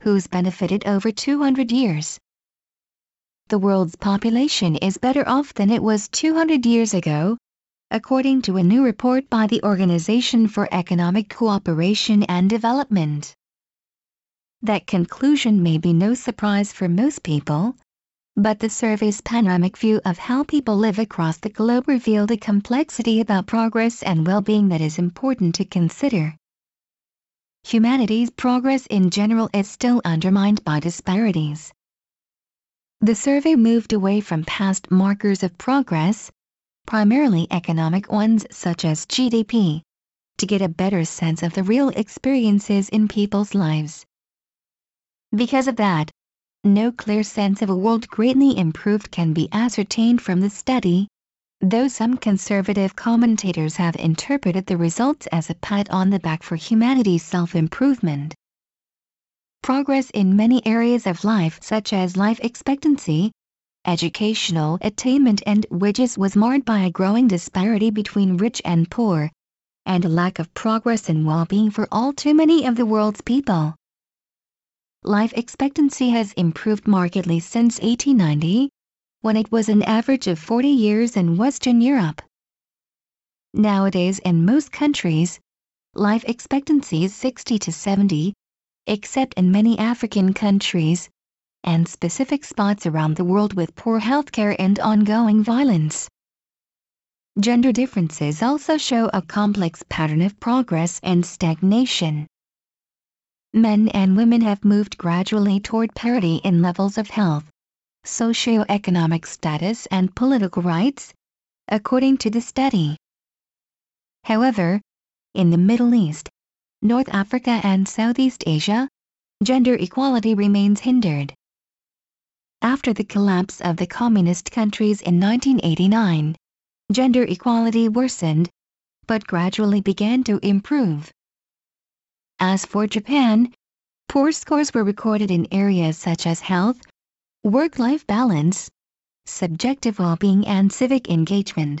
who's benefited over 200 years. The world's population is better off than it was 200 years ago, according to a new report by the Organization for Economic Cooperation and Development. That conclusion may be no surprise for most people, but the survey's panoramic view of how people live across the globe revealed a complexity about progress and well-being that is important to consider. Humanity's progress in general is still undermined by disparities. The survey moved away from past markers of progress, primarily economic ones such as GDP, to get a better sense of the real experiences in people's lives. Because of that, no clear sense of a world greatly improved can be ascertained from the study, though some conservative commentators have interpreted the results as a pat on the back for humanity's self-improvement. Progress in many areas of life such as life expectancy, educational attainment and wages was marred by a growing disparity between rich and poor, and a lack of progress and well-being for all too many of the world's people. Life expectancy has improved markedly since 1890, when it was an average of 40 years in Western Europe. Nowadays in most countries, life expectancy is 60 to 70, except in many African countries, and specific spots around the world with poor healthcare and ongoing violence. Gender differences also show a complex pattern of progress and stagnation. Men and women have moved gradually toward parity in levels of health, socioeconomic status and political rights, according to the study. However, in the Middle East, North Africa and Southeast Asia, gender equality remains hindered. After the collapse of the communist countries in 1989, gender equality worsened, but gradually began to improve. As for Japan, poor scores were recorded in areas such as health, work-life balance, subjective well-being and civic engagement.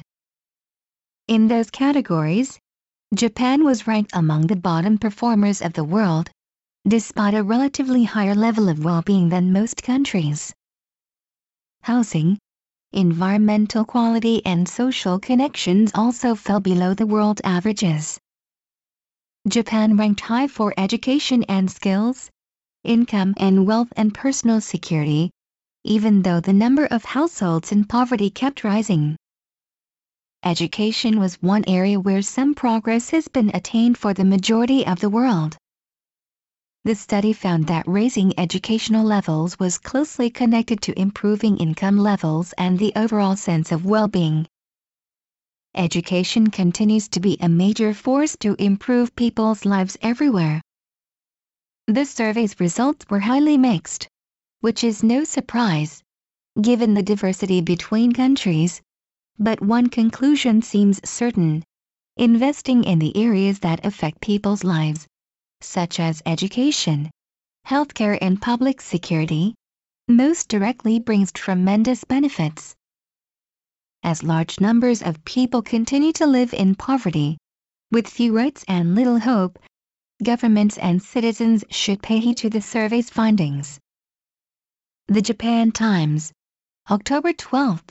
In those categories, Japan was ranked among the bottom performers of the world, despite a relatively higher level of well-being than most countries housing, environmental quality and social connections also fell below the world averages. Japan ranked high for education and skills, income and wealth and personal security, even though the number of households in poverty kept rising. Education was one area where some progress has been attained for the majority of the world. The study found that raising educational levels was closely connected to improving income levels and the overall sense of well-being. Education continues to be a major force to improve people's lives everywhere. The survey's results were highly mixed, which is no surprise, given the diversity between countries, but one conclusion seems certain. Investing in the areas that affect people's lives such as education, healthcare and public security, most directly brings tremendous benefits. As large numbers of people continue to live in poverty, with few rights and little hope, governments and citizens should pay heed to the survey's findings. The Japan Times, October 12,